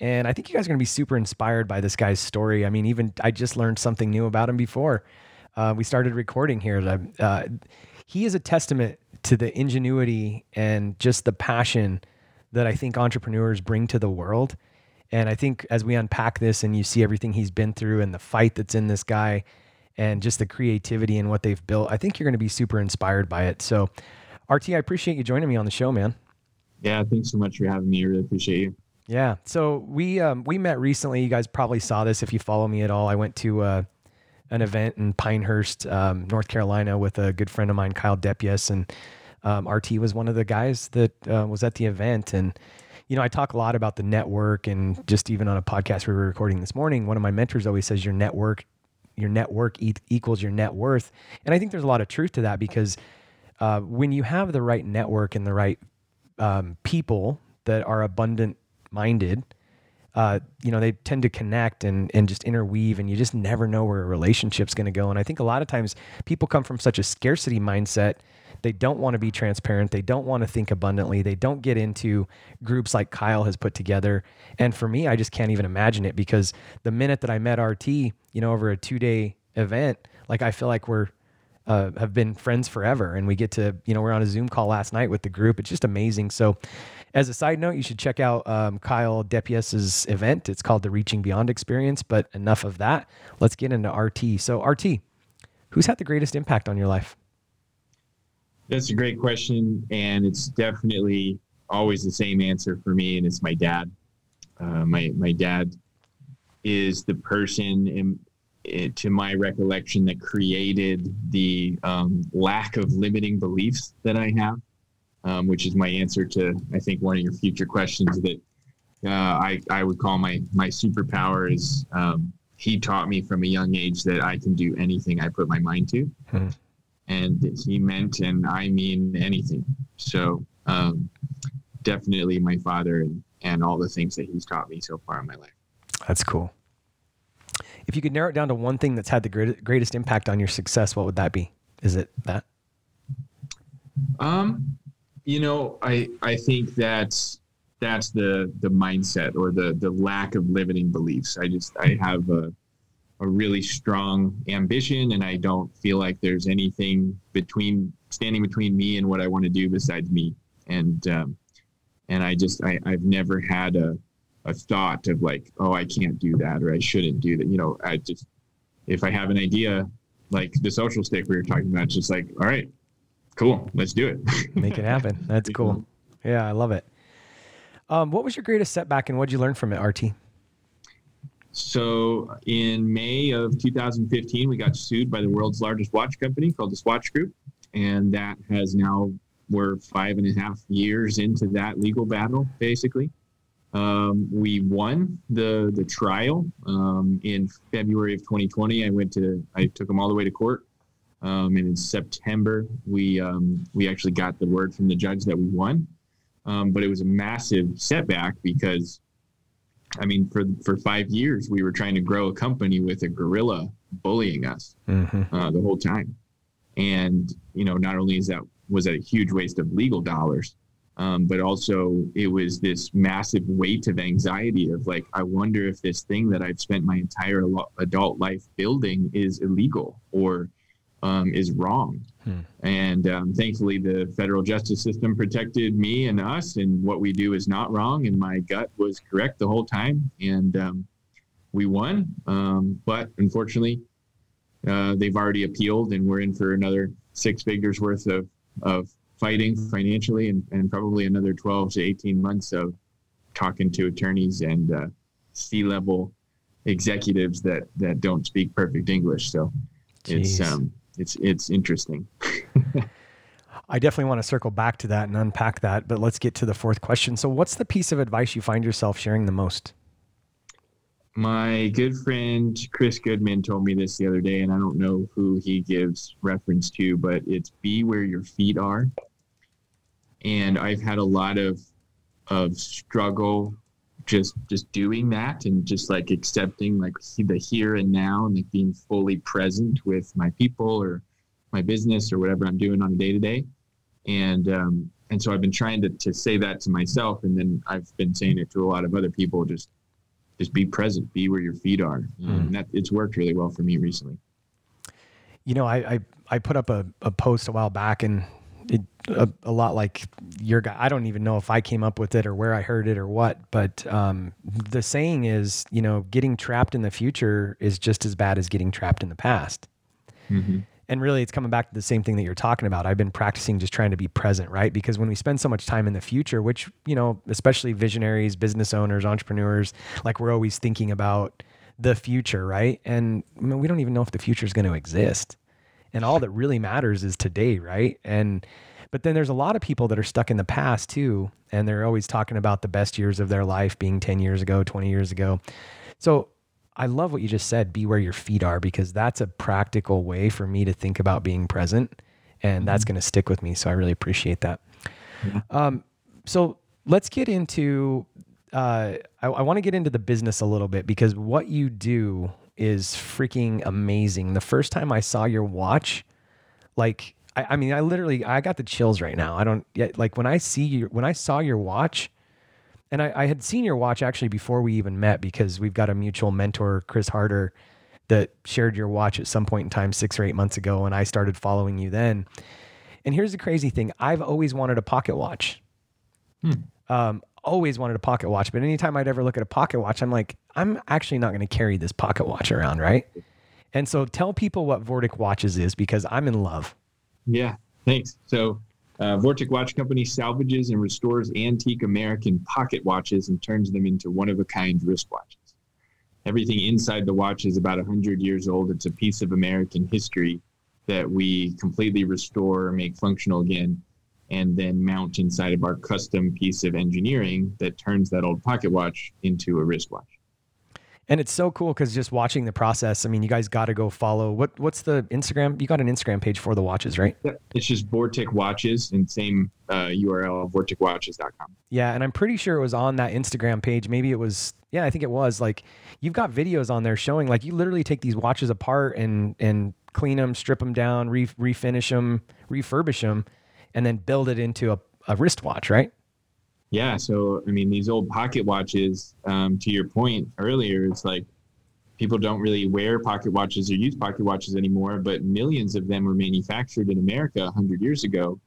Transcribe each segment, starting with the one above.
And I think you guys are going to be super inspired by this guy's story. I mean, even I just learned something new about him before uh, we started recording here. Uh, he is a testament to the ingenuity and just the passion that I think entrepreneurs bring to the world. And I think as we unpack this and you see everything he's been through and the fight that's in this guy and just the creativity and what they've built, I think you're going to be super inspired by it. So, RT, I appreciate you joining me on the show, man. Yeah, thanks so much for having me. I really appreciate you. Yeah. So we um, we met recently. You guys probably saw this if you follow me at all. I went to uh, an event in Pinehurst, um, North Carolina, with a good friend of mine, Kyle Depius, and um, RT was one of the guys that uh, was at the event. And you know, I talk a lot about the network, and just even on a podcast we were recording this morning, one of my mentors always says your network, your network e- equals your net worth, and I think there's a lot of truth to that because uh, when you have the right network and the right um, people that are abundant minded, uh, you know, they tend to connect and, and just interweave, and you just never know where a relationship's going to go. And I think a lot of times people come from such a scarcity mindset. They don't want to be transparent. They don't want to think abundantly. They don't get into groups like Kyle has put together. And for me, I just can't even imagine it because the minute that I met RT, you know, over a two day event, like I feel like we're uh, have been friends forever. And we get to, you know, we're on a Zoom call last night with the group. It's just amazing. So, as a side note, you should check out um, Kyle Depius's event. It's called the Reaching Beyond Experience. But enough of that. Let's get into RT. So, RT, who's had the greatest impact on your life? That's a great question. And it's definitely always the same answer for me. And it's my dad. Uh, my, my dad is the person in, in, to my recollection that created the um, lack of limiting beliefs that I have um, which is my answer to I think one of your future questions that uh, I I would call my my superpower is um, he taught me from a young age that I can do anything I put my mind to, hmm. and he meant and I mean anything. So um, definitely my father and and all the things that he's taught me so far in my life. That's cool. If you could narrow it down to one thing that's had the greatest impact on your success, what would that be? Is it that? Um, you know, I I think that's that's the the mindset or the the lack of limiting beliefs. I just I have a a really strong ambition and I don't feel like there's anything between standing between me and what I want to do besides me. And um, and I just I, I've never had a a thought of like, oh, I can't do that or I shouldn't do that. You know, I just if I have an idea, like the social stick we were talking about, it's just like, all right, cool. Let's do it. Make it happen. That's cool. Yeah, I love it. Um, what was your greatest setback and what did you learn from it, RT? So in May of 2015, we got sued by the world's largest watch company called the Swatch Group. And that has now, we're five and a half years into that legal battle, basically. Um, we won the the trial um, in February of 2020. I went to, I took them all the way to court. Um, and in September, we um, we actually got the word from the judge that we won. Um, but it was a massive setback because, I mean, for for five years we were trying to grow a company with a gorilla bullying us mm-hmm. uh, the whole time, and you know, not only is that was that a huge waste of legal dollars, um, but also it was this massive weight of anxiety of like, I wonder if this thing that I've spent my entire adult life building is illegal or um, is wrong. Hmm. And um, thankfully, the federal justice system protected me and us, and what we do is not wrong. And my gut was correct the whole time. And um, we won. Um, but unfortunately, uh, they've already appealed, and we're in for another six figures worth of, of fighting financially and, and probably another 12 to 18 months of talking to attorneys and uh, C level executives that, that don't speak perfect English. So Jeez. it's um it's it's interesting. I definitely want to circle back to that and unpack that, but let's get to the fourth question. So, what's the piece of advice you find yourself sharing the most? My good friend Chris Goodman told me this the other day, and I don't know who he gives reference to, but it's be where your feet are. And I've had a lot of of struggle just just doing that and just like accepting like the here and now and like being fully present with my people or my business or whatever I'm doing on a day to day. And um, and so I've been trying to to say that to myself, and then I've been saying it to a lot of other people. Just just be present, be where your feet are. Mm. And that it's worked really well for me recently. You know, I I, I put up a, a post a while back and it, a, a, lot like your guy. I don't even know if I came up with it or where I heard it or what, but um, the saying is, you know, getting trapped in the future is just as bad as getting trapped in the past. Mm-hmm. And really, it's coming back to the same thing that you're talking about. I've been practicing just trying to be present, right? Because when we spend so much time in the future, which, you know, especially visionaries, business owners, entrepreneurs, like we're always thinking about the future, right? And I mean, we don't even know if the future is going to exist. And all that really matters is today, right? And, but then there's a lot of people that are stuck in the past too. And they're always talking about the best years of their life being 10 years ago, 20 years ago. So I love what you just said, be where your feet are, because that's a practical way for me to think about being present. And that's mm-hmm. going to stick with me. So I really appreciate that. Um, so let's get into, uh, I, I want to get into the business a little bit because what you do is freaking amazing. The first time I saw your watch, like, I, I mean, I literally, I got the chills right now. I don't yet, like when I see you, when I saw your watch, and I, I, had seen your watch actually before we even met because we've got a mutual mentor, Chris Harder, that shared your watch at some point in time six or eight months ago, and I started following you then. And here's the crazy thing: I've always wanted a pocket watch. Hmm. Um, always wanted a pocket watch, but anytime I'd ever look at a pocket watch, I'm like, I'm actually not going to carry this pocket watch around, right? And so, tell people what Vortic Watches is because I'm in love. Yeah, thanks. So uh, Vortic Watch Company salvages and restores antique American pocket watches and turns them into one of a kind wristwatches. Everything inside the watch is about 100 years old. It's a piece of American history that we completely restore, make functional again, and then mount inside of our custom piece of engineering that turns that old pocket watch into a wristwatch and it's so cool because just watching the process. I mean, you guys got to go follow. What what's the Instagram? You got an Instagram page for the watches, right? Yeah, it's just Vortic Watches and same uh, URL, vorticwatches.com. Yeah, and I'm pretty sure it was on that Instagram page. Maybe it was. Yeah, I think it was. Like you've got videos on there showing like you literally take these watches apart and and clean them, strip them down, re- refinish them, refurbish them, and then build it into a, a wristwatch, right? Yeah. So, I mean, these old pocket watches, um, to your point earlier, it's like people don't really wear pocket watches or use pocket watches anymore, but millions of them were manufactured in America 100 years ago.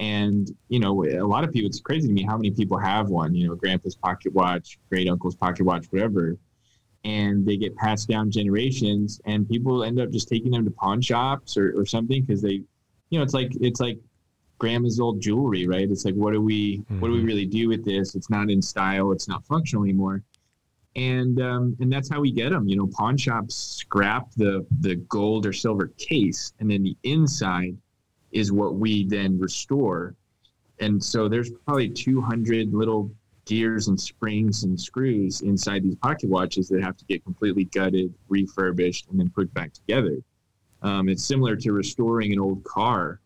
And, you know, a lot of people, it's crazy to me how many people have one, you know, grandpa's pocket watch, great uncle's pocket watch, whatever. And they get passed down generations, and people end up just taking them to pawn shops or, or something because they, you know, it's like, it's like grandma's old jewelry, right? It's like, what do we, mm-hmm. what do we mm-hmm. really do with this? It's not in style. It's not functional anymore. And, um, and that's how we get them. You know, pawn shops scrap the, the gold or silver case, and then the inside is what we then restore. And so there's probably 200 little gears and springs and screws inside these pocket watches that have to get completely gutted, refurbished, and then put back together. Um, it's similar to restoring an old car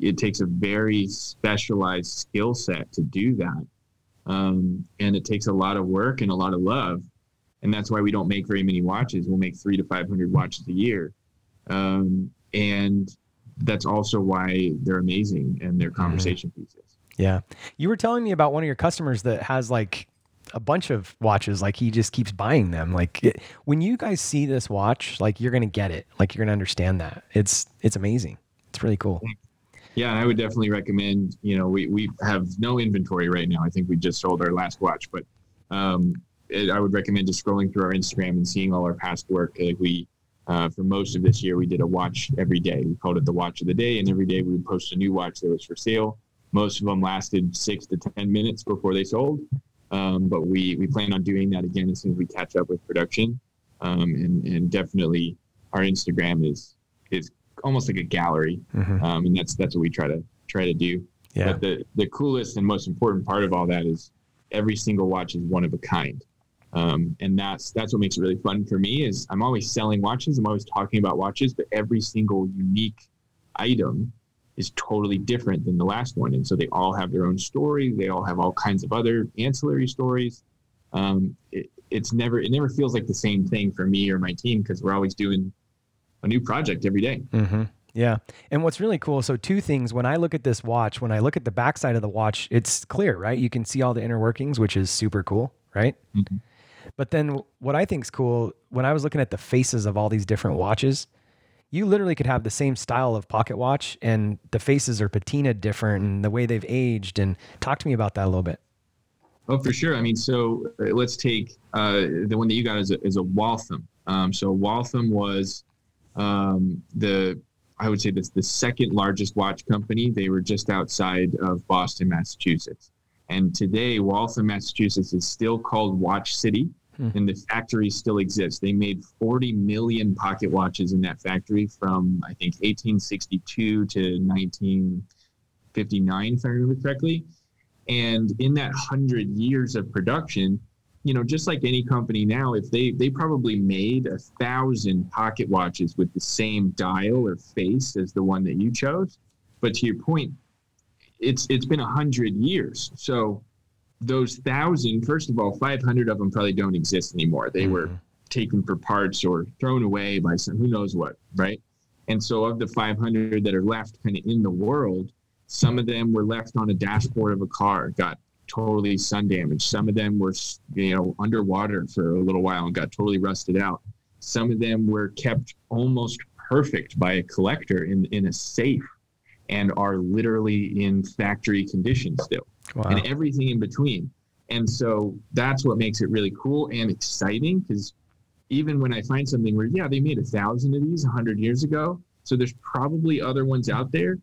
it takes a very specialized skill set to do that. Um, and it takes a lot of work and a lot of love. And that's why we don't make very many watches. We'll make three to 500 watches a year. Um, and that's also why they're amazing and they're mm-hmm. conversation mm-hmm. pieces. Yeah. You were telling me about one of your customers that has like a bunch of watches. Like he just keeps buying them. Like it, when you guys see this watch, like you're going to get it. Like you're going to understand that. It's, it's amazing. It's really cool. Yeah, and I would definitely recommend. You know, we we have no inventory right now. I think we just sold our last watch, but um, it, I would recommend just scrolling through our Instagram and seeing all our past work. Like we, uh, for most of this year, we did a watch every day. We called it the watch of the day, and every day we would post a new watch that was for sale. Most of them lasted six to ten minutes before they sold, um, but we we plan on doing that again as soon as we catch up with production. Um, and and definitely our Instagram is is almost like a gallery, mm-hmm. um, and that's that's what we try to try to do. Yeah. But the the coolest and most important part of all that is every single watch is one of a kind. Um, and that's that's what makes it really fun for me is I'm always selling watches. I'm always talking about watches, but every single unique item is totally different than the last one. And so they all have their own story. They all have all kinds of other ancillary stories. Um, it, it's never it never feels like the same thing for me or my team because we're always doing a new project every day. Mm-hmm. Yeah. And what's really cool, so two things. When I look at this watch, when I look at the backside of the watch, it's clear, right? You can see all the inner workings, which is super cool, right? Mm-hmm. But then what I think is cool, when I was looking at the faces of all these different watches, you literally could have the same style of pocket watch and the faces are patina different and the way they've aged. And talk to me about that a little bit. Oh, for sure. I mean, so uh, let's take uh, the one that you got is a, is a Waltham. Um, so Waltham was um, the, I would say this the second largest watch company. They were just outside of Boston, Massachusetts. And today, Waltham, Massachusetts is still called Watch City, hmm. and the factory still exists. They made 40 million pocket watches in that factory from, I think, 1862 to 1959, if I remember correctly. And in that 100 years of production, you know, just like any company now, if they they probably made a thousand pocket watches with the same dial or face as the one that you chose. But to your point, it's it's been a hundred years. So those thousand, first of all, five hundred of them probably don't exist anymore. They mm-hmm. were taken for parts or thrown away by some who knows what, right? And so of the 500 that are left kind of in the world, some of them were left on a dashboard of a car, got totally sun damaged. Some of them were, you know, underwater for a little while and got totally rusted out. Some of them were kept almost perfect by a collector in, in a safe and are literally in factory condition still wow. and everything in between. And so that's what makes it really cool and exciting because even when I find something where, yeah, they made a thousand of these a hundred years ago. So there's probably other ones out there.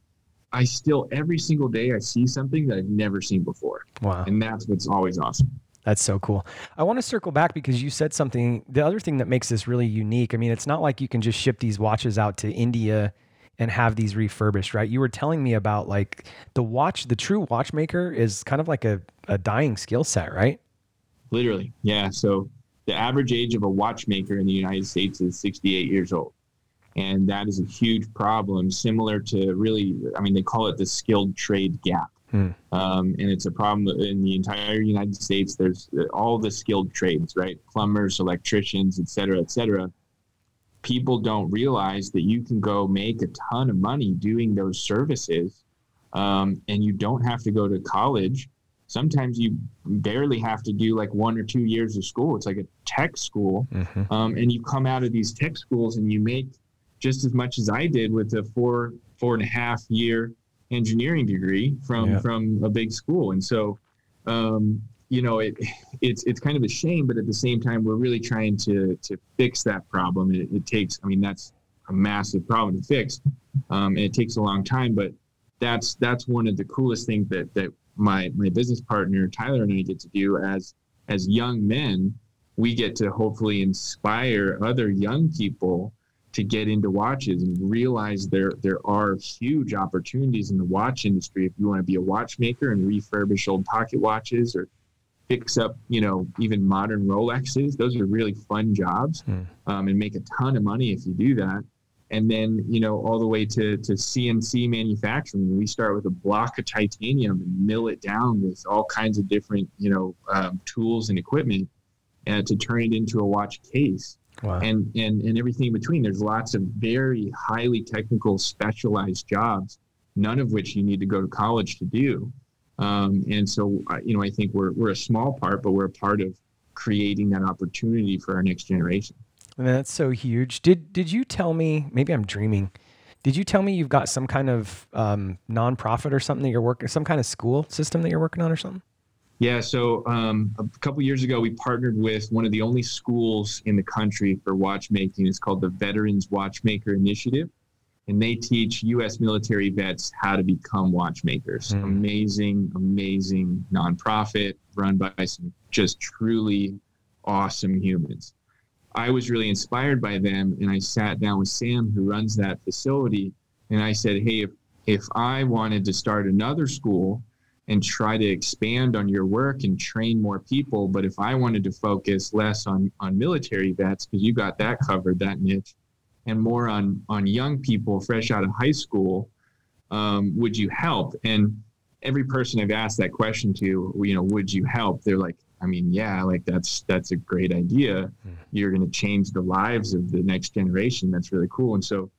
I still, every single day, I see something that I've never seen before. Wow. And that's what's always awesome. That's so cool. I want to circle back because you said something. The other thing that makes this really unique, I mean, it's not like you can just ship these watches out to India and have these refurbished, right? You were telling me about like the watch, the true watchmaker is kind of like a, a dying skill set, right? Literally. Yeah. So the average age of a watchmaker in the United States is 68 years old. And that is a huge problem, similar to really, I mean, they call it the skilled trade gap. Hmm. Um, and it's a problem in the entire United States. There's all the skilled trades, right? Plumbers, electricians, et cetera, et cetera people don't realize that you can go make a ton of money doing those services um, and you don't have to go to college sometimes you barely have to do like one or two years of school it's like a tech school mm-hmm. um, and you come out of these tech schools and you make just as much as i did with a four four and a half year engineering degree from yeah. from a big school and so um, you know, it it's it's kind of a shame, but at the same time, we're really trying to to fix that problem. It, it takes, I mean, that's a massive problem to fix, um, and it takes a long time. But that's that's one of the coolest things that that my my business partner Tyler and I get to do as as young men. We get to hopefully inspire other young people to get into watches and realize there there are huge opportunities in the watch industry if you want to be a watchmaker and refurbish old pocket watches or fix up, you know, even modern Rolexes. Those are really fun jobs hmm. um, and make a ton of money if you do that. And then, you know, all the way to, to CNC manufacturing. We start with a block of titanium and mill it down with all kinds of different, you know, um, tools and equipment uh, to turn it into a watch case. Wow. And, and, and everything in between. There's lots of very highly technical, specialized jobs, none of which you need to go to college to do. Um, and so, you know, I think we're, we're a small part, but we're a part of creating that opportunity for our next generation. And that's so huge. Did, did you tell me, maybe I'm dreaming, did you tell me you've got some kind of um, nonprofit or something that you're working, some kind of school system that you're working on or something? Yeah, so um, a couple years ago, we partnered with one of the only schools in the country for watchmaking. It's called the Veterans Watchmaker Initiative and they teach U.S. military vets how to become watchmakers. Mm. Amazing, amazing nonprofit run by some just truly awesome humans. I was really inspired by them, and I sat down with Sam, who runs that facility, and I said, "Hey, if if I wanted to start another school and try to expand on your work and train more people, but if I wanted to focus less on on military vets because you got that covered, that niche, and more on on young people fresh out of high school, um, would you help?" And every person I've asked that question to, you know, would you help? They're like, I mean, yeah, like that's that's a great idea. Mm. You're going to change the lives of the next generation. That's really cool. And so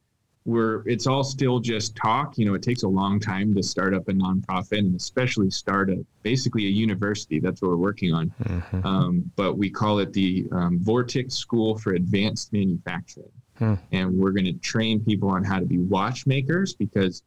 we're it's all still just talk. You know, it takes a long time to start up a nonprofit and especially start a basically a university. That's what we're working on. Mm-hmm. Um, but we call it the um, Vortic School for Advanced Manufacturing. Hmm. And we're going to train people on how to be watchmakers because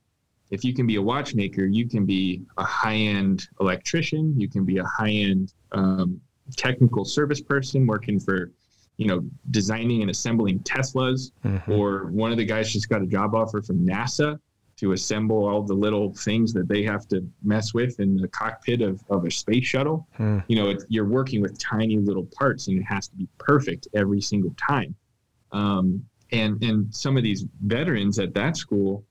if you can be a watchmaker, you can be a high end electrician, you can be a high end um, technical service person working for, you know, designing and assembling Teslas, mm-hmm. or one of the guys just got a job offer from NASA to assemble all the little things that they have to mess with in the cockpit of, of a space shuttle. Hmm. You know, you're working with tiny little parts and it has to be perfect every single time. Um, and, and some of these veterans at that school,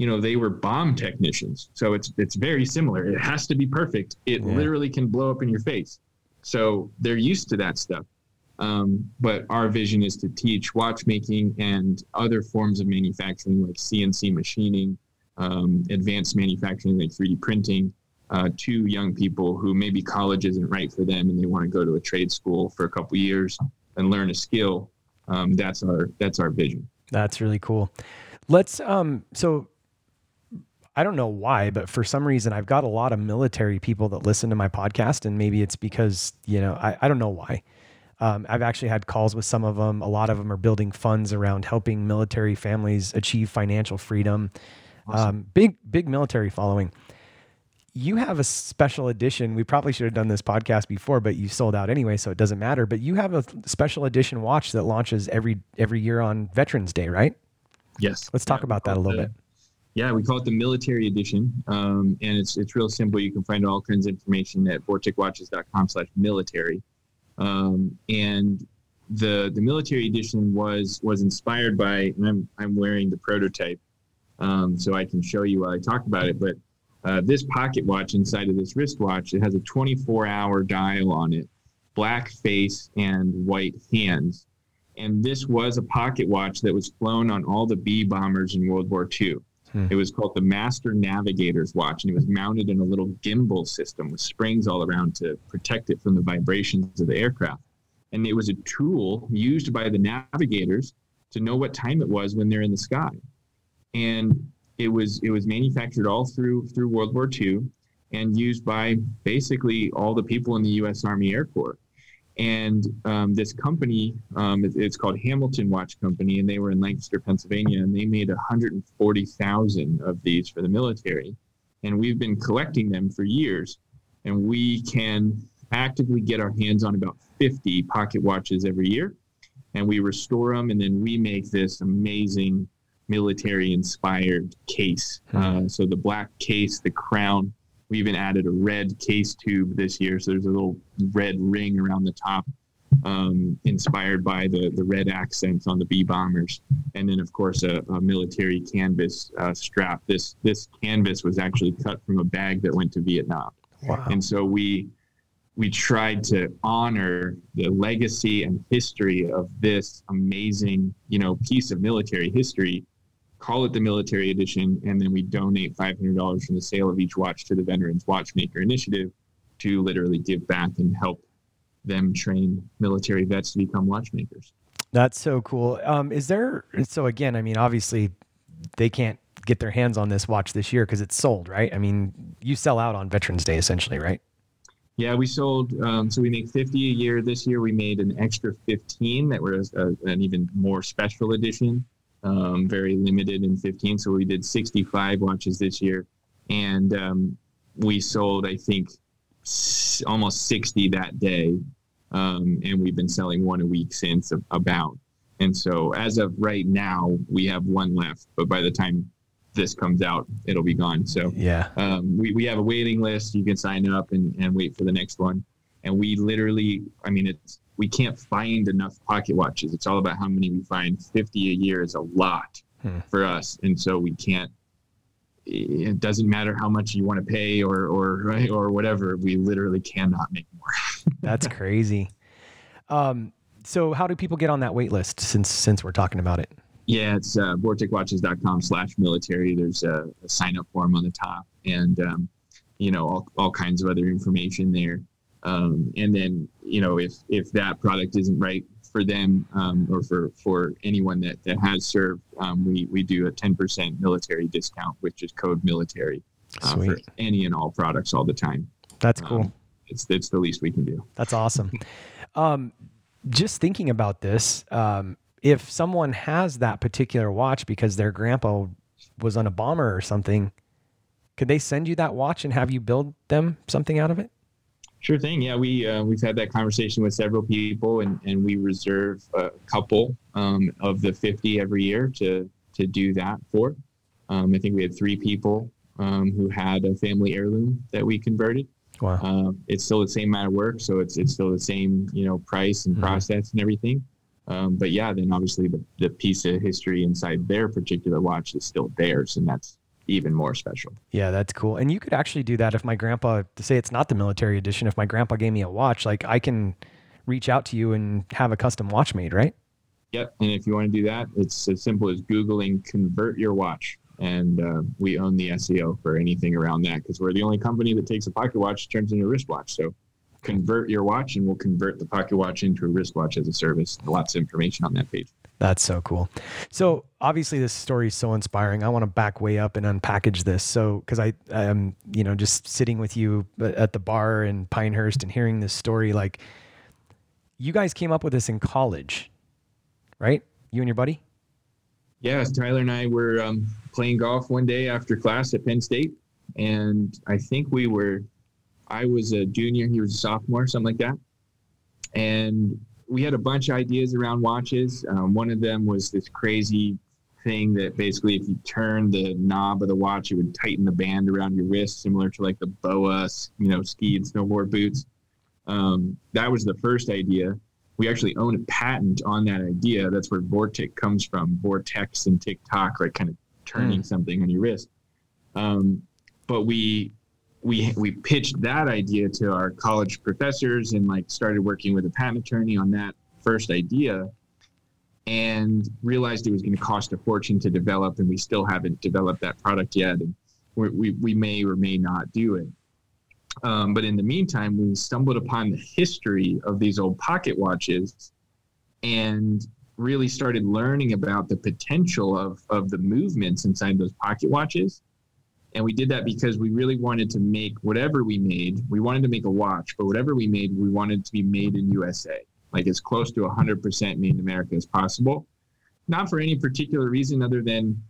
you know they were bomb technicians so it's it's very similar it has to be perfect it yeah. literally can blow up in your face so they're used to that stuff um, but our vision is to teach watchmaking and other forms of manufacturing like cnc machining um, advanced manufacturing like 3d printing uh, to young people who maybe college isn't right for them and they want to go to a trade school for a couple years and learn a skill. Um, that's our that's our vision. That's really cool. Let's um so I don't know why, but for some reason, I've got a lot of military people that listen to my podcast, and maybe it's because you know I, I don't know why. Um, I've actually had calls with some of them. A lot of them are building funds around helping military families achieve financial freedom. Awesome. Um, big big military following. You have a special edition. We probably should have done this podcast before, but you sold out anyway, so it doesn't matter. But you have a special edition watch that launches every every year on Veterans Day, right? Yes. Let's talk yeah, about that a little the, bit yeah, we call it the military edition, um, and it's it's real simple. You can find all kinds of information at vorticwatches.com/military, um, and the the military edition was was inspired by. And I'm I'm wearing the prototype, um, so I can show you while I talk about it. But uh, this pocket watch inside of this wristwatch, it has a 24 hour dial on it, black face and white hands, and this was a pocket watch that was flown on all the B bombers in World War II. Hmm. It was called the Master Navigator's Watch, and it was mounted in a little gimbal system with springs all around to protect it from the vibrations of the aircraft. And it was a tool used by the navigators to know what time it was when they're in the sky. And it was it was manufactured all through through World War II and used by basically all the people in the U.S. Army Air Corps. And um, this company, um, it's called Hamilton Watch Company, and they were in Lancaster, Pennsylvania, and they made 140,000 of these for the military. And we've been collecting them for years. And we can actively get our hands on about 50 pocket watches every year. And we restore them, and then we make this amazing military inspired case. Mm-hmm. Uh, so the black case, the crown, we even added a red case tube this year, so there's a little red ring around the top, um, inspired by the the red accents on the B bombers, and then of course a, a military canvas uh, strap. This this canvas was actually cut from a bag that went to Vietnam, wow. and so we we tried to honor the legacy and history of this amazing you know piece of military history call it the military edition, and then we donate $500 from the sale of each watch to the Veterans Watchmaker Initiative to literally give back and help them train military vets to become watchmakers. That's so cool. Um, is there, so again, I mean, obviously they can't get their hands on this watch this year because it's sold, right? I mean, you sell out on Veterans Day essentially, right? Yeah, we sold. Um, so we make 50 a year. This year we made an extra 15 that were a, an even more special edition um, very limited in 15. So we did 65 watches this year, and um, we sold I think s- almost 60 that day, um, and we've been selling one a week since about. And so as of right now, we have one left, but by the time this comes out, it'll be gone. So yeah, um, we, we have a waiting list. You can sign up and, and wait for the next one. And we literally, I mean, it's we can't find enough pocket watches. It's all about how many we find. 50 a year is a lot hmm. for us. And so we can't, it doesn't matter how much you want to pay or, or, or whatever. We literally cannot make more. That's crazy. Um, so how do people get on that wait list since, since we're talking about it? Yeah, it's uh, vorticwatches.com slash military. There's a, a, sign up form on the top and, um, you know, all, all kinds of other information there. Um, and then, you know, if, if that product isn't right for them um, or for, for anyone that, that has served, um, we, we do a 10% military discount, which is code military uh, for any and all products all the time. That's cool. Um, it's, it's the least we can do. That's awesome. Um, just thinking about this, um, if someone has that particular watch because their grandpa was on a bomber or something, could they send you that watch and have you build them something out of it? Sure thing. Yeah, we uh, we've had that conversation with several people, and, and we reserve a couple um, of the 50 every year to to do that for. Um, I think we had three people um, who had a family heirloom that we converted. Wow. Uh, it's still the same amount of work, so it's it's still the same you know price and mm-hmm. process and everything. Um, but yeah, then obviously the, the piece of history inside their particular watch is still theirs, and that's even more special. Yeah, that's cool. And you could actually do that if my grandpa, to say it's not the military edition, if my grandpa gave me a watch, like I can reach out to you and have a custom watch made, right? Yep. And if you want to do that, it's as simple as Googling convert your watch. And uh, we own the SEO for anything around that because we're the only company that takes a pocket watch, turns into a wristwatch. So convert your watch and we'll convert the pocket watch into a wristwatch as a service. Lots of information on that page. That's so cool. So obviously this story is so inspiring. I want to back way up and unpackage this. So because I am, you know, just sitting with you at the bar in Pinehurst and hearing this story, like you guys came up with this in college, right? You and your buddy. Yes, Tyler and I were um, playing golf one day after class at Penn State, and I think we were. I was a junior, he was a sophomore, something like that, and we had a bunch of ideas around watches. Um, one of them was this crazy thing that basically, if you turn the knob of the watch, it would tighten the band around your wrist, similar to like the BOA, you know, ski and snowboard boots. Um, that was the first idea. We actually own a patent on that idea. That's where Vortic comes from. Vortex and TikTok, like kind of turning mm. something on your wrist. Um, but we we we pitched that idea to our college professors and like started working with a patent attorney on that first idea and realized it was going to cost a fortune to develop and we still haven't developed that product yet and we, we may or may not do it. Um, but in the meantime we stumbled upon the history of these old pocket watches and really started learning about the potential of, of the movements inside those pocket watches and we did that because we really wanted to make whatever we made, we wanted to make a watch, but whatever we made, we wanted to be made in USA, like as close to 100% made in America as possible. Not for any particular reason other than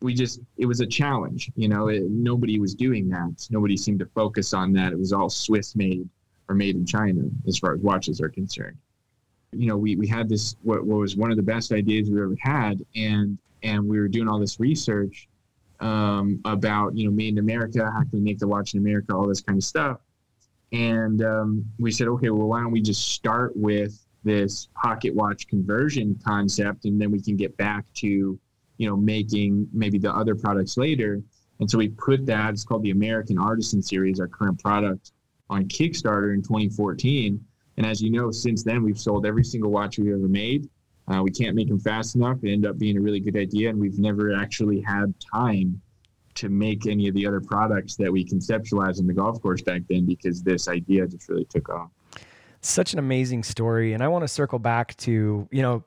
we just, it was a challenge. You know, it, nobody was doing that. Nobody seemed to focus on that. It was all Swiss made or made in China as far as watches are concerned. You know, we, we had this, what, what was one of the best ideas we ever had. And, and we were doing all this research um, about you know made in America, how can we make the watch in America, all this kind of stuff. And um, we said, okay, well, why don't we just start with this pocket watch conversion concept, and then we can get back to you know making maybe the other products later. And so we put that. It's called the American Artisan Series, our current product, on Kickstarter in 2014. And as you know, since then we've sold every single watch we've ever made. Uh, we can't make them fast enough. It ended up being a really good idea, and we've never actually had time to make any of the other products that we conceptualized in the golf course back then because this idea just really took off. Such an amazing story, and I want to circle back to you know,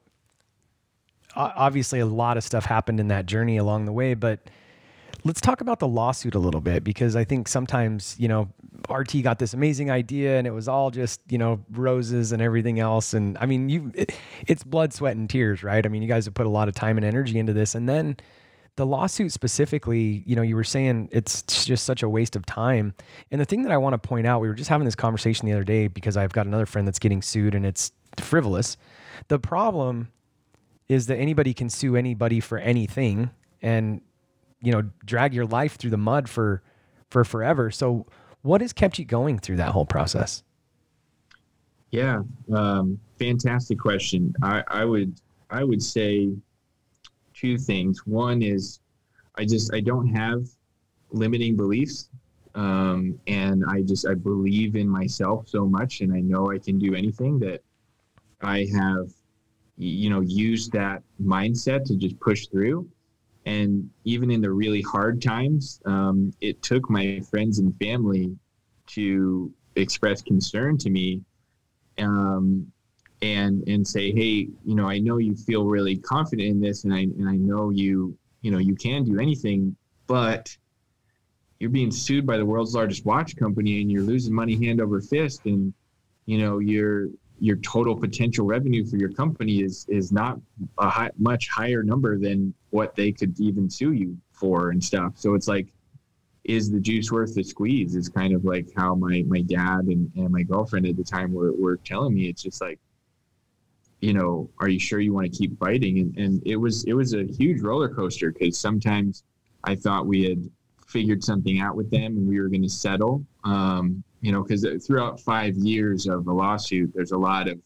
obviously a lot of stuff happened in that journey along the way, but let's talk about the lawsuit a little bit because I think sometimes, you know, RT got this amazing idea and it was all just, you know, roses and everything else. And I mean, you, it, it's blood, sweat, and tears, right? I mean, you guys have put a lot of time and energy into this. And then the lawsuit specifically, you know, you were saying it's just such a waste of time. And the thing that I want to point out, we were just having this conversation the other day because I've got another friend that's getting sued and it's frivolous. The problem is that anybody can sue anybody for anything. And you know drag your life through the mud for for forever. So what has kept you going through that whole process? Yeah, um, fantastic question. I, I would I would say two things. One is I just I don't have limiting beliefs, um, and I just I believe in myself so much, and I know I can do anything that I have, you know, used that mindset to just push through. And even in the really hard times, um, it took my friends and family to express concern to me um, and and say, hey, you know, I know you feel really confident in this, and I and I know you, you know, you can do anything, but you're being sued by the world's largest watch company, and you're losing money hand over fist, and you know, your your total potential revenue for your company is is not a high, much higher number than what they could even sue you for and stuff. So it's like is the juice worth the squeeze? Is kind of like how my my dad and, and my girlfriend at the time were, were telling me. It's just like you know are you sure you want to keep fighting? And, and it was it was a huge roller coaster because sometimes i thought we had figured something out with them and we were going to settle um, you know because throughout five years of the lawsuit there's a lot of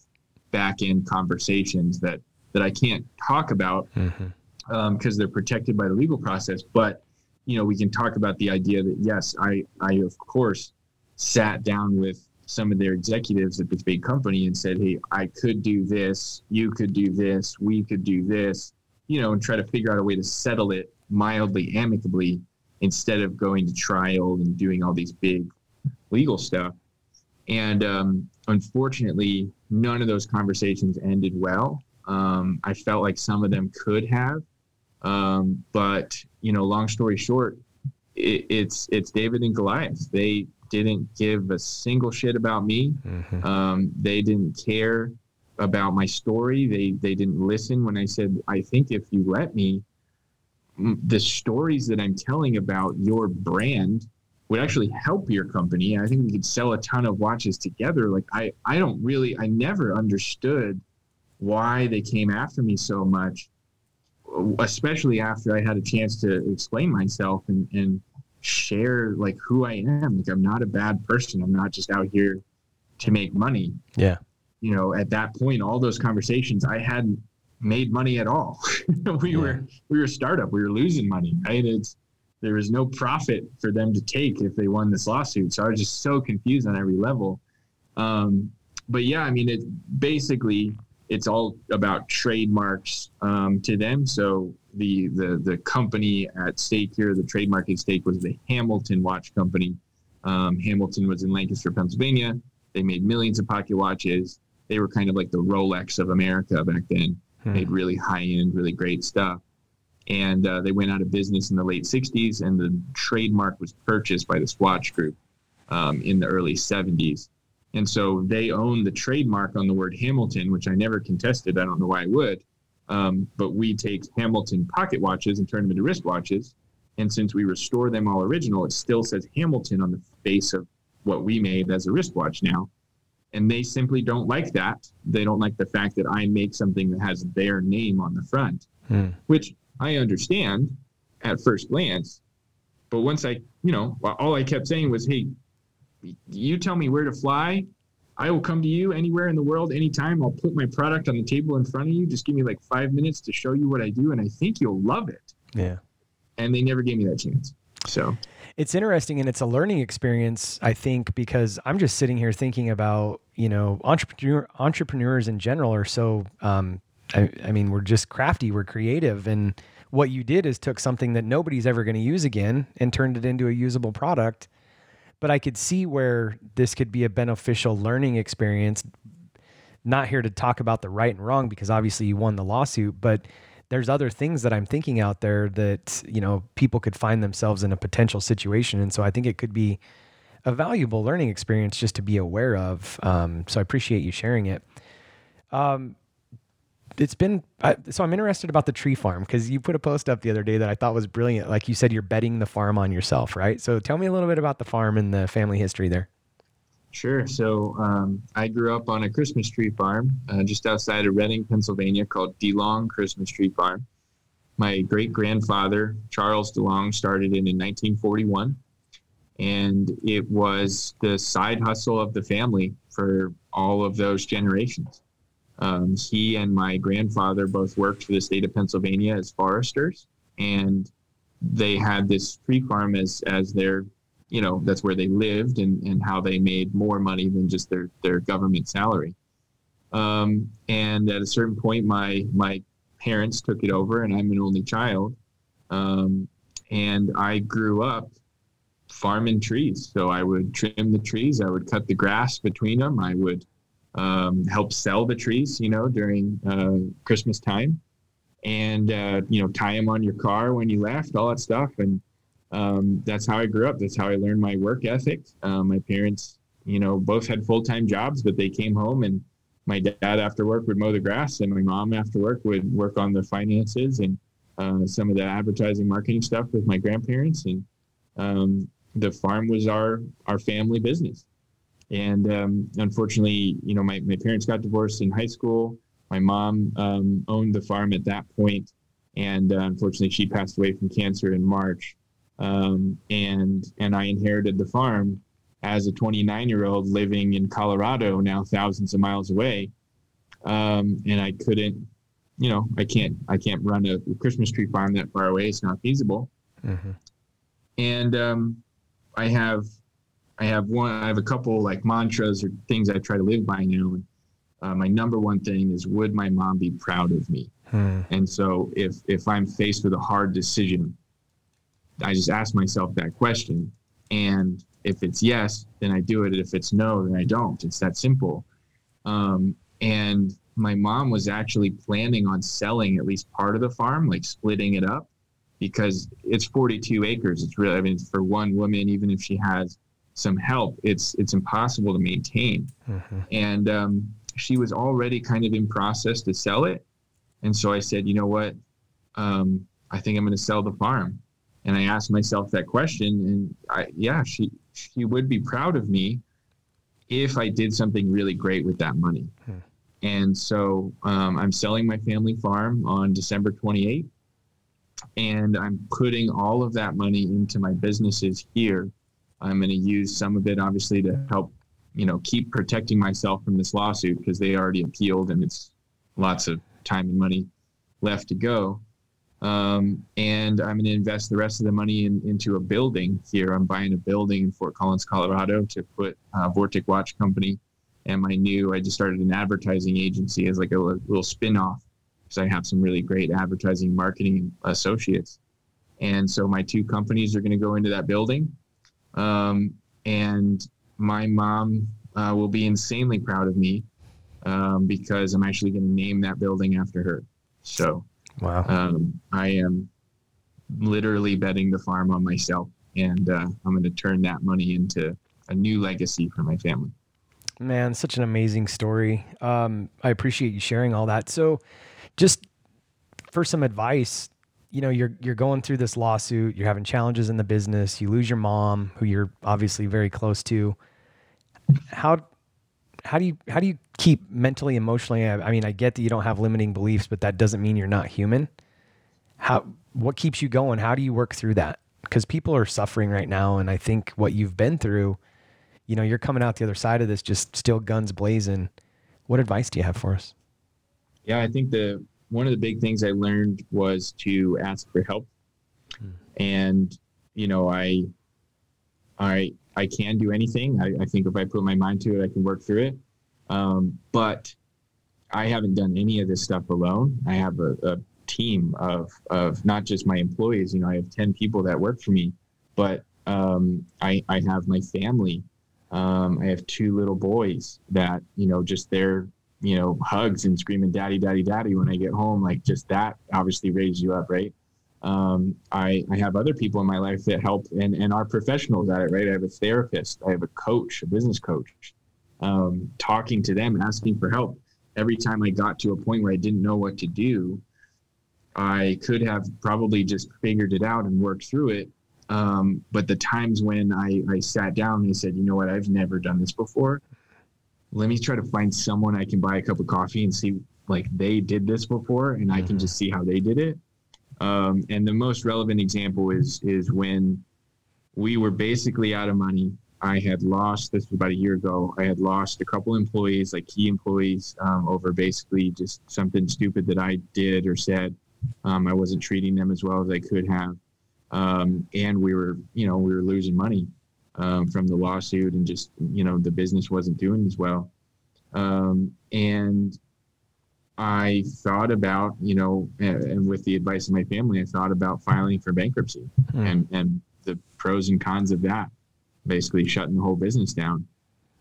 back end conversations that that i can't talk about because mm-hmm. um, they're protected by the legal process but you know, we can talk about the idea that yes, I, I of course sat down with some of their executives at this big company and said, Hey, I could do this, you could do this, we could do this, you know, and try to figure out a way to settle it mildly, amicably, instead of going to trial and doing all these big legal stuff. And um, unfortunately, none of those conversations ended well. Um, I felt like some of them could have. Um, but you know, long story short, it, it's it's David and Goliath. They didn't give a single shit about me. Mm-hmm. Um, they didn't care about my story. They they didn't listen when I said, I think if you let me, the stories that I'm telling about your brand would actually help your company. I think we could sell a ton of watches together. Like I I don't really I never understood why they came after me so much especially after I had a chance to explain myself and, and share like who I am. Like I'm not a bad person. I'm not just out here to make money. Yeah. You know, at that point, all those conversations, I hadn't made money at all. we yeah. were we were a startup. We were losing money. Right? It's there was no profit for them to take if they won this lawsuit. So I was just so confused on every level. Um, but yeah, I mean, it basically it's all about trademarks um, to them. So the, the the company at stake here, the trademark at stake was the Hamilton Watch Company. Um, Hamilton was in Lancaster, Pennsylvania. They made millions of pocket watches. They were kind of like the Rolex of America back then. Hmm. Made really high end, really great stuff. And uh, they went out of business in the late 60s, and the trademark was purchased by the Swatch Group um, in the early 70s. And so they own the trademark on the word Hamilton, which I never contested. I don't know why I would. Um, but we take Hamilton pocket watches and turn them into wristwatches. And since we restore them all original, it still says Hamilton on the face of what we made as a wristwatch now. And they simply don't like that. They don't like the fact that I make something that has their name on the front, hmm. which I understand at first glance. But once I, you know, all I kept saying was, hey, you tell me where to fly. I will come to you anywhere in the world, anytime. I'll put my product on the table in front of you. Just give me like five minutes to show you what I do, and I think you'll love it. Yeah. And they never gave me that chance. So it's interesting and it's a learning experience, I think, because I'm just sitting here thinking about, you know, entrepreneur entrepreneurs in general are so um, I, I mean, we're just crafty, we're creative. And what you did is took something that nobody's ever going to use again and turned it into a usable product but I could see where this could be a beneficial learning experience. Not here to talk about the right and wrong because obviously you won the lawsuit, but there's other things that I'm thinking out there that, you know, people could find themselves in a potential situation. And so I think it could be a valuable learning experience just to be aware of. Um, so I appreciate you sharing it. Um, it's been I, so I'm interested about the tree farm because you put a post up the other day that I thought was brilliant. Like you said, you're betting the farm on yourself, right? So tell me a little bit about the farm and the family history there. Sure. So um, I grew up on a Christmas tree farm uh, just outside of Reading, Pennsylvania, called DeLong Christmas Tree Farm. My great grandfather Charles DeLong started it in 1941, and it was the side hustle of the family for all of those generations Um, he and my grandfather both worked for the state of Pennsylvania as foresters, and they had this tree farm as as their, you know, that's where they lived and and how they made more money than just their their government salary. Um, and at a certain point, my my parents took it over, and I'm an only child. Um, and I grew up farming trees. So I would trim the trees, I would cut the grass between them, I would um, help sell the trees, you know, during uh, Christmas time, and uh, you know, tie them on your car when you left, all that stuff. And um, that's how I grew up. That's how I learned my work ethic. Uh, my parents, you know, both had full time jobs, but they came home and my dad after work would mow the grass, and my mom after work would work on the finances and uh, some of the advertising marketing stuff with my grandparents. And um, the farm was our our family business. And um, unfortunately, you know, my, my parents got divorced in high school. My mom um, owned the farm at that point, and uh, unfortunately, she passed away from cancer in March. Um, and and I inherited the farm as a 29 year old living in Colorado, now thousands of miles away. Um, and I couldn't, you know, I can't I can't run a Christmas tree farm that far away. It's not feasible. Mm-hmm. And um, I have I have one I have a couple like mantras or things I try to live by now. And uh, my number one thing is would my mom be proud of me? Hmm. And so if if I'm faced with a hard decision, I just ask myself that question. And if it's yes, then I do it. If it's no, then I don't. It's that simple. Um, and my mom was actually planning on selling at least part of the farm, like splitting it up because it's 42 acres. It's really, I mean, for one woman, even if she has some help, it's it's impossible to maintain. Mm-hmm. And um, she was already kind of in process to sell it, and so I said, you know what, um, I think I'm going to sell the farm. And I asked myself that question, and I, yeah, she she would be proud of me if I did something really great with that money. Hmm. And so um, I'm selling my family farm on December 28th and I'm putting all of that money into my businesses here. I'm going to use some of it, obviously, to help, you know, keep protecting myself from this lawsuit because they already appealed and it's lots of time and money left to go. Um, and I'm going to invest the rest of the money in, into a building here. I'm buying a building in Fort Collins, Colorado, to put uh, Vortic Watch Company and my new. I just started an advertising agency as like a little spin off because I have some really great advertising marketing associates. And so my two companies are going to go into that building. Um, and my mom uh, will be insanely proud of me um, because I'm actually going to name that building after her. So wow. Um, I am literally betting the farm on myself. And uh, I'm going to turn that money into a new legacy for my family. Man, such an amazing story. Um, I appreciate you sharing all that. So, just for some advice, you know, you're you're going through this lawsuit, you're having challenges in the business, you lose your mom, who you're obviously very close to. How how do you how do you keep mentally emotionally I mean, I get that you don't have limiting beliefs, but that doesn't mean you're not human. How what keeps you going? How do you work through that? Because people are suffering right now and I think what you've been through, you know, you're coming out the other side of this just still guns blazing. What advice do you have for us? Yeah, I think the one of the big things I learned was to ask for help. Hmm. And you know, I I I can do anything. I, I, think if I put my mind to it, I can work through it. Um, but I haven't done any of this stuff alone. I have a, a team of of not just my employees. You know, I have ten people that work for me, but um, I I have my family. Um, I have two little boys that you know just they're you know, hugs and screaming daddy, daddy, daddy when I get home, like just that obviously raises you up, right? Um, I, I have other people in my life that help and, and are professionals at it, right? I have a therapist, I have a coach, a business coach, um, talking to them, asking for help. Every time I got to a point where I didn't know what to do, I could have probably just figured it out and worked through it. Um, but the times when I, I sat down and said, you know what, I've never done this before let me try to find someone I can buy a cup of coffee and see like they did this before and I can mm-hmm. just see how they did it. Um, and the most relevant example is is when we were basically out of money. I had lost, this was about a year ago, I had lost a couple employees, like key employees, um, over basically just something stupid that I did or said. Um, I wasn't treating them as well as I could have. Um, and we were, you know, we were losing money um, from the lawsuit and just, you know, the business wasn't doing as well. Um, and I thought about, you know, and, with the advice of my family, I thought about filing for bankruptcy hmm. and, and the pros and cons of that, basically shutting the whole business down.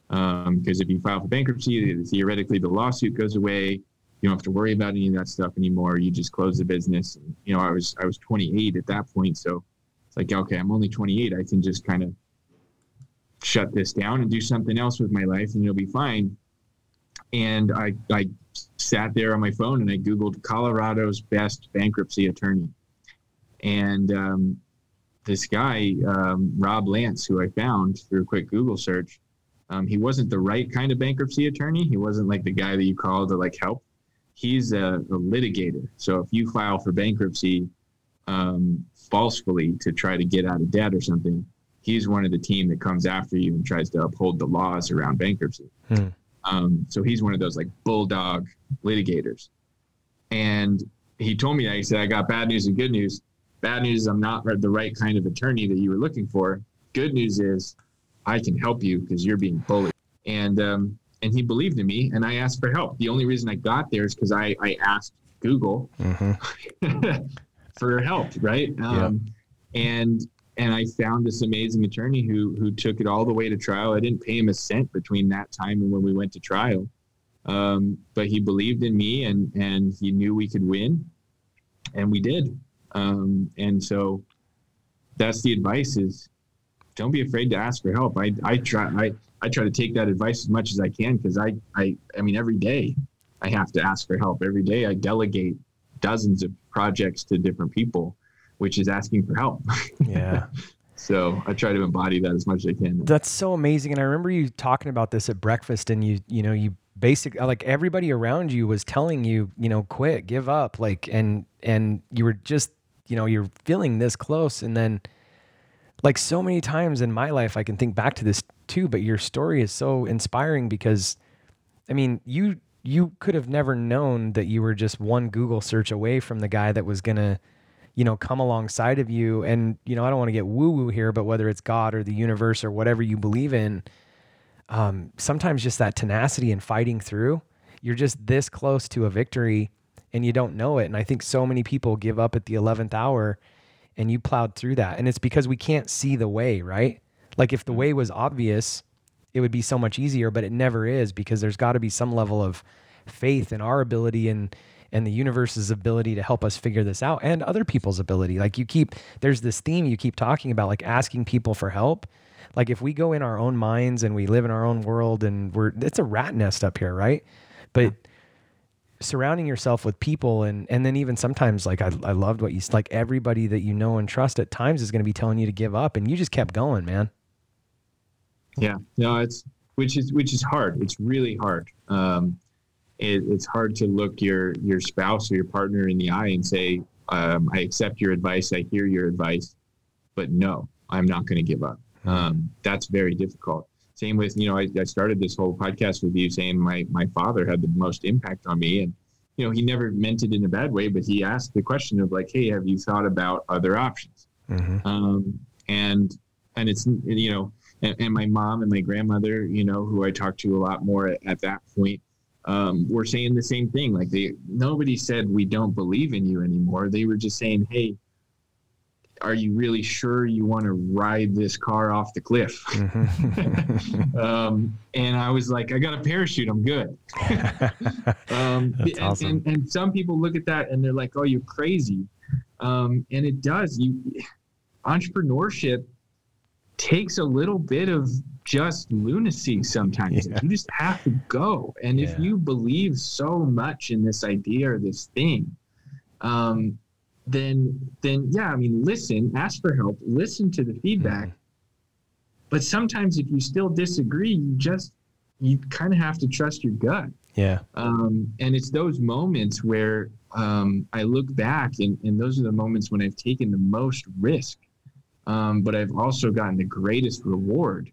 Because um, if you file for bankruptcy, theoretically the lawsuit goes away. You don't have to worry about any of that stuff anymore. You just close the business. And, you know, I was I was 28 at that point, so it's like, okay, I'm only 28. I can just kind of shut this down and do something else with my life, and it'll be fine. And I I sat there on my phone and I googled Colorado's best bankruptcy attorney, and um, this guy um, Rob Lance, who I found through a quick Google search, um, he wasn't the right kind of bankruptcy attorney. He wasn't like the guy that you call to like help. He's a, a litigator. So if you file for bankruptcy um, falsely to try to get out of debt or something, he's one of the team that comes after you and tries to uphold the laws around bankruptcy. Hmm. Um, so he's one of those like bulldog litigators. And he told me that he said, I got bad news and good news. Bad news is I'm not the right kind of attorney that you were looking for. Good news is I can help you because you're being bullied. And um, and he believed in me and I asked for help. The only reason I got there is because I, I asked Google mm-hmm. for help, right? Um, yeah. And and I found this amazing attorney who who took it all the way to trial. I didn't pay him a cent between that time and when we went to trial, um, but he believed in me and and he knew we could win, and we did. Um, and so that's the advice: is don't be afraid to ask for help. I I try I I try to take that advice as much as I can because I I I mean every day I have to ask for help. Every day I delegate dozens of projects to different people which is asking for help. Yeah. so I try to embody that as much as I can. That's so amazing. And I remember you talking about this at breakfast and you, you know, you basic like everybody around you was telling you, you know, quit, give up, like, and, and you were just, you know, you're feeling this close. And then like so many times in my life, I can think back to this too, but your story is so inspiring because I mean, you, you could have never known that you were just one Google search away from the guy that was going to, you know, come alongside of you. And, you know, I don't want to get woo woo here, but whether it's God or the universe or whatever you believe in, um, sometimes just that tenacity and fighting through, you're just this close to a victory and you don't know it. And I think so many people give up at the 11th hour and you plowed through that. And it's because we can't see the way, right? Like if the way was obvious, it would be so much easier, but it never is because there's got to be some level of faith in our ability and and the universe's ability to help us figure this out and other people's ability. Like you keep, there's this theme you keep talking about, like asking people for help. Like if we go in our own minds and we live in our own world and we're, it's a rat nest up here, right? But yeah. surrounding yourself with people and, and then even sometimes like I, I loved what you, like everybody that you know and trust at times is going to be telling you to give up and you just kept going, man. Yeah, no, it's, which is, which is hard. It's really hard. Um, it, it's hard to look your your spouse or your partner in the eye and say, um, "I accept your advice. I hear your advice, but no, I'm not going to give up." Um, that's very difficult. Same with you know, I, I started this whole podcast with you saying my my father had the most impact on me, and you know, he never meant it in a bad way, but he asked the question of like, "Hey, have you thought about other options?" Mm-hmm. Um, and and it's you know, and, and, my mom and my grandmother, you know, who I talked to a lot more at, at that point, um, were saying the same thing. Like they, nobody said we don't believe in you anymore. They were just saying, "Hey, are you really sure you want to ride this car off the cliff?" Mm-hmm. um, and I was like, "I got a parachute. I'm good." um, and, awesome. and, and, some people look at that and they're like, "Oh, you're crazy," um, and it does. You entrepreneurship takes a little bit of just lunacy sometimes. Yeah. You just have to go. And yeah. if you believe so much in this idea or this thing, um, then then yeah, I mean, listen, ask for help, listen to the feedback. Mm. But sometimes if you still disagree, you just you kind of have to trust your gut. Yeah. Um, and it's those moments where um, I look back, and, and those are the moments when I've taken the most risk um, but I've also gotten the greatest reward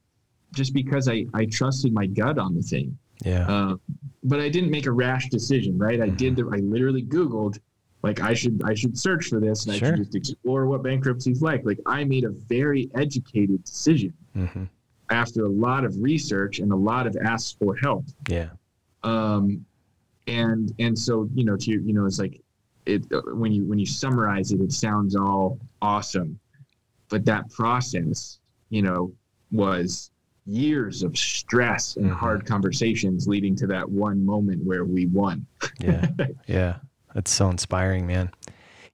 just because I, I trusted my gut on the thing. Yeah. Uh, but I didn't make a rash decision, right? I did Mm-hmm. the, I literally Googled, like I should, I should search for this and Sure. I should just explore what bankruptcy's like. Like I made a very educated decision hmm after a lot of research and a lot of asks for help. Yeah. Um, and, and so, you know, to, you know, it's like it, uh, when you, when you summarize it, it sounds all awesome, but that process, you know, was years of stress and Mhm. hard conversations leading to that one moment where we won. Yeah. yeah. That's so inspiring, man.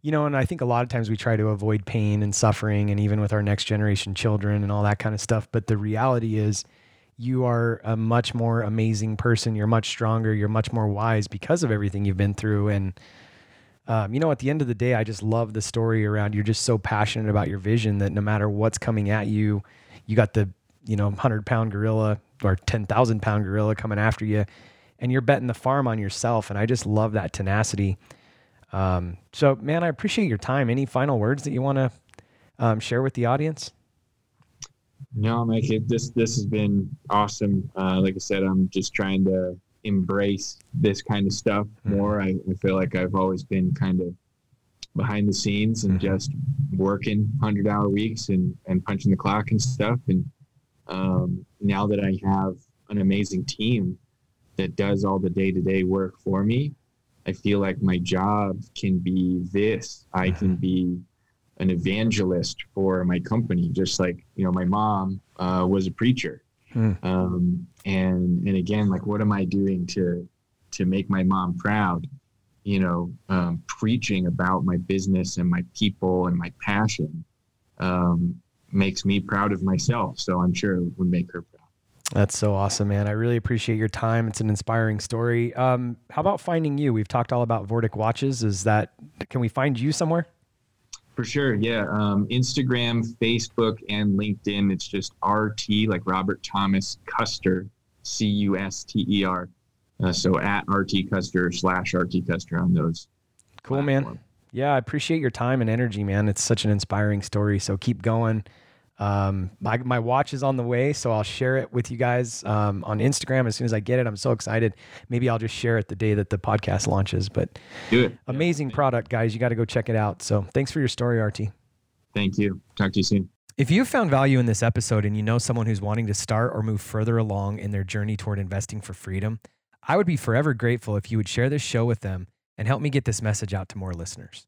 You know, and I think a lot of times we try to avoid pain and suffering, and even with our next generation children and all that kind of stuff. But the reality is, you are a much more amazing person. You're much stronger. You're much more wise because of everything you've been through. And, um, you know, at the end of the day, I just love the story around you're just so passionate about your vision that no matter what's coming at you, you got the, you know, 100 pound gorilla or 10,000 pound gorilla coming after you and you're betting the farm on yourself. And I just love that tenacity. Um, so, man, I appreciate your time. Any final words that you want to um, share with the audience? No, Mike, it, this this has been awesome. Uh, like I said, I'm just trying to embrace this kind of stuff Mhm. more. I, I feel like I've always been kind of behind the scenes and Mhm. just working hundred hour weeks and and punching the clock and stuff. And um, now that I have an amazing team that does all the day to day work for me, I feel like my job can be this. I can be an evangelist for my company, just like you know my mom uh, was a preacher. Hmm. Um, and and again, like what am I doing to to make my mom proud? You know, um, preaching about my business and my people and my passion um, makes me proud of myself. So I'm sure it would make her proud. That's so awesome, man. I really appreciate your time. It's an inspiring story. Um, how about finding you? We've talked all about Vortic watches. Is that, can we find you somewhere? For sure, yeah. Um, Instagram, Facebook, and LinkedIn. It's just RT, like Robert Thomas Custer, C U S T E R. Uh, so at RT Custer slash RT Custer on those. Cool, man. Yeah, I appreciate your time and energy, man. It's such an inspiring story. So keep going. Um, my, my watch is on the way, so I'll share it with you guys um, on Instagram as soon as I get it. I'm so excited. Maybe I'll just share it the day that the podcast launches. But Do it. amazing product, guys. You got to go check it out. So thanks for your story, RT. Thank you. Talk to you soon. If you found value in this episode and you know someone who's wanting to start or move further along in their journey toward investing for freedom, I would be forever grateful if you would share this show with them and help me get this message out to more listeners.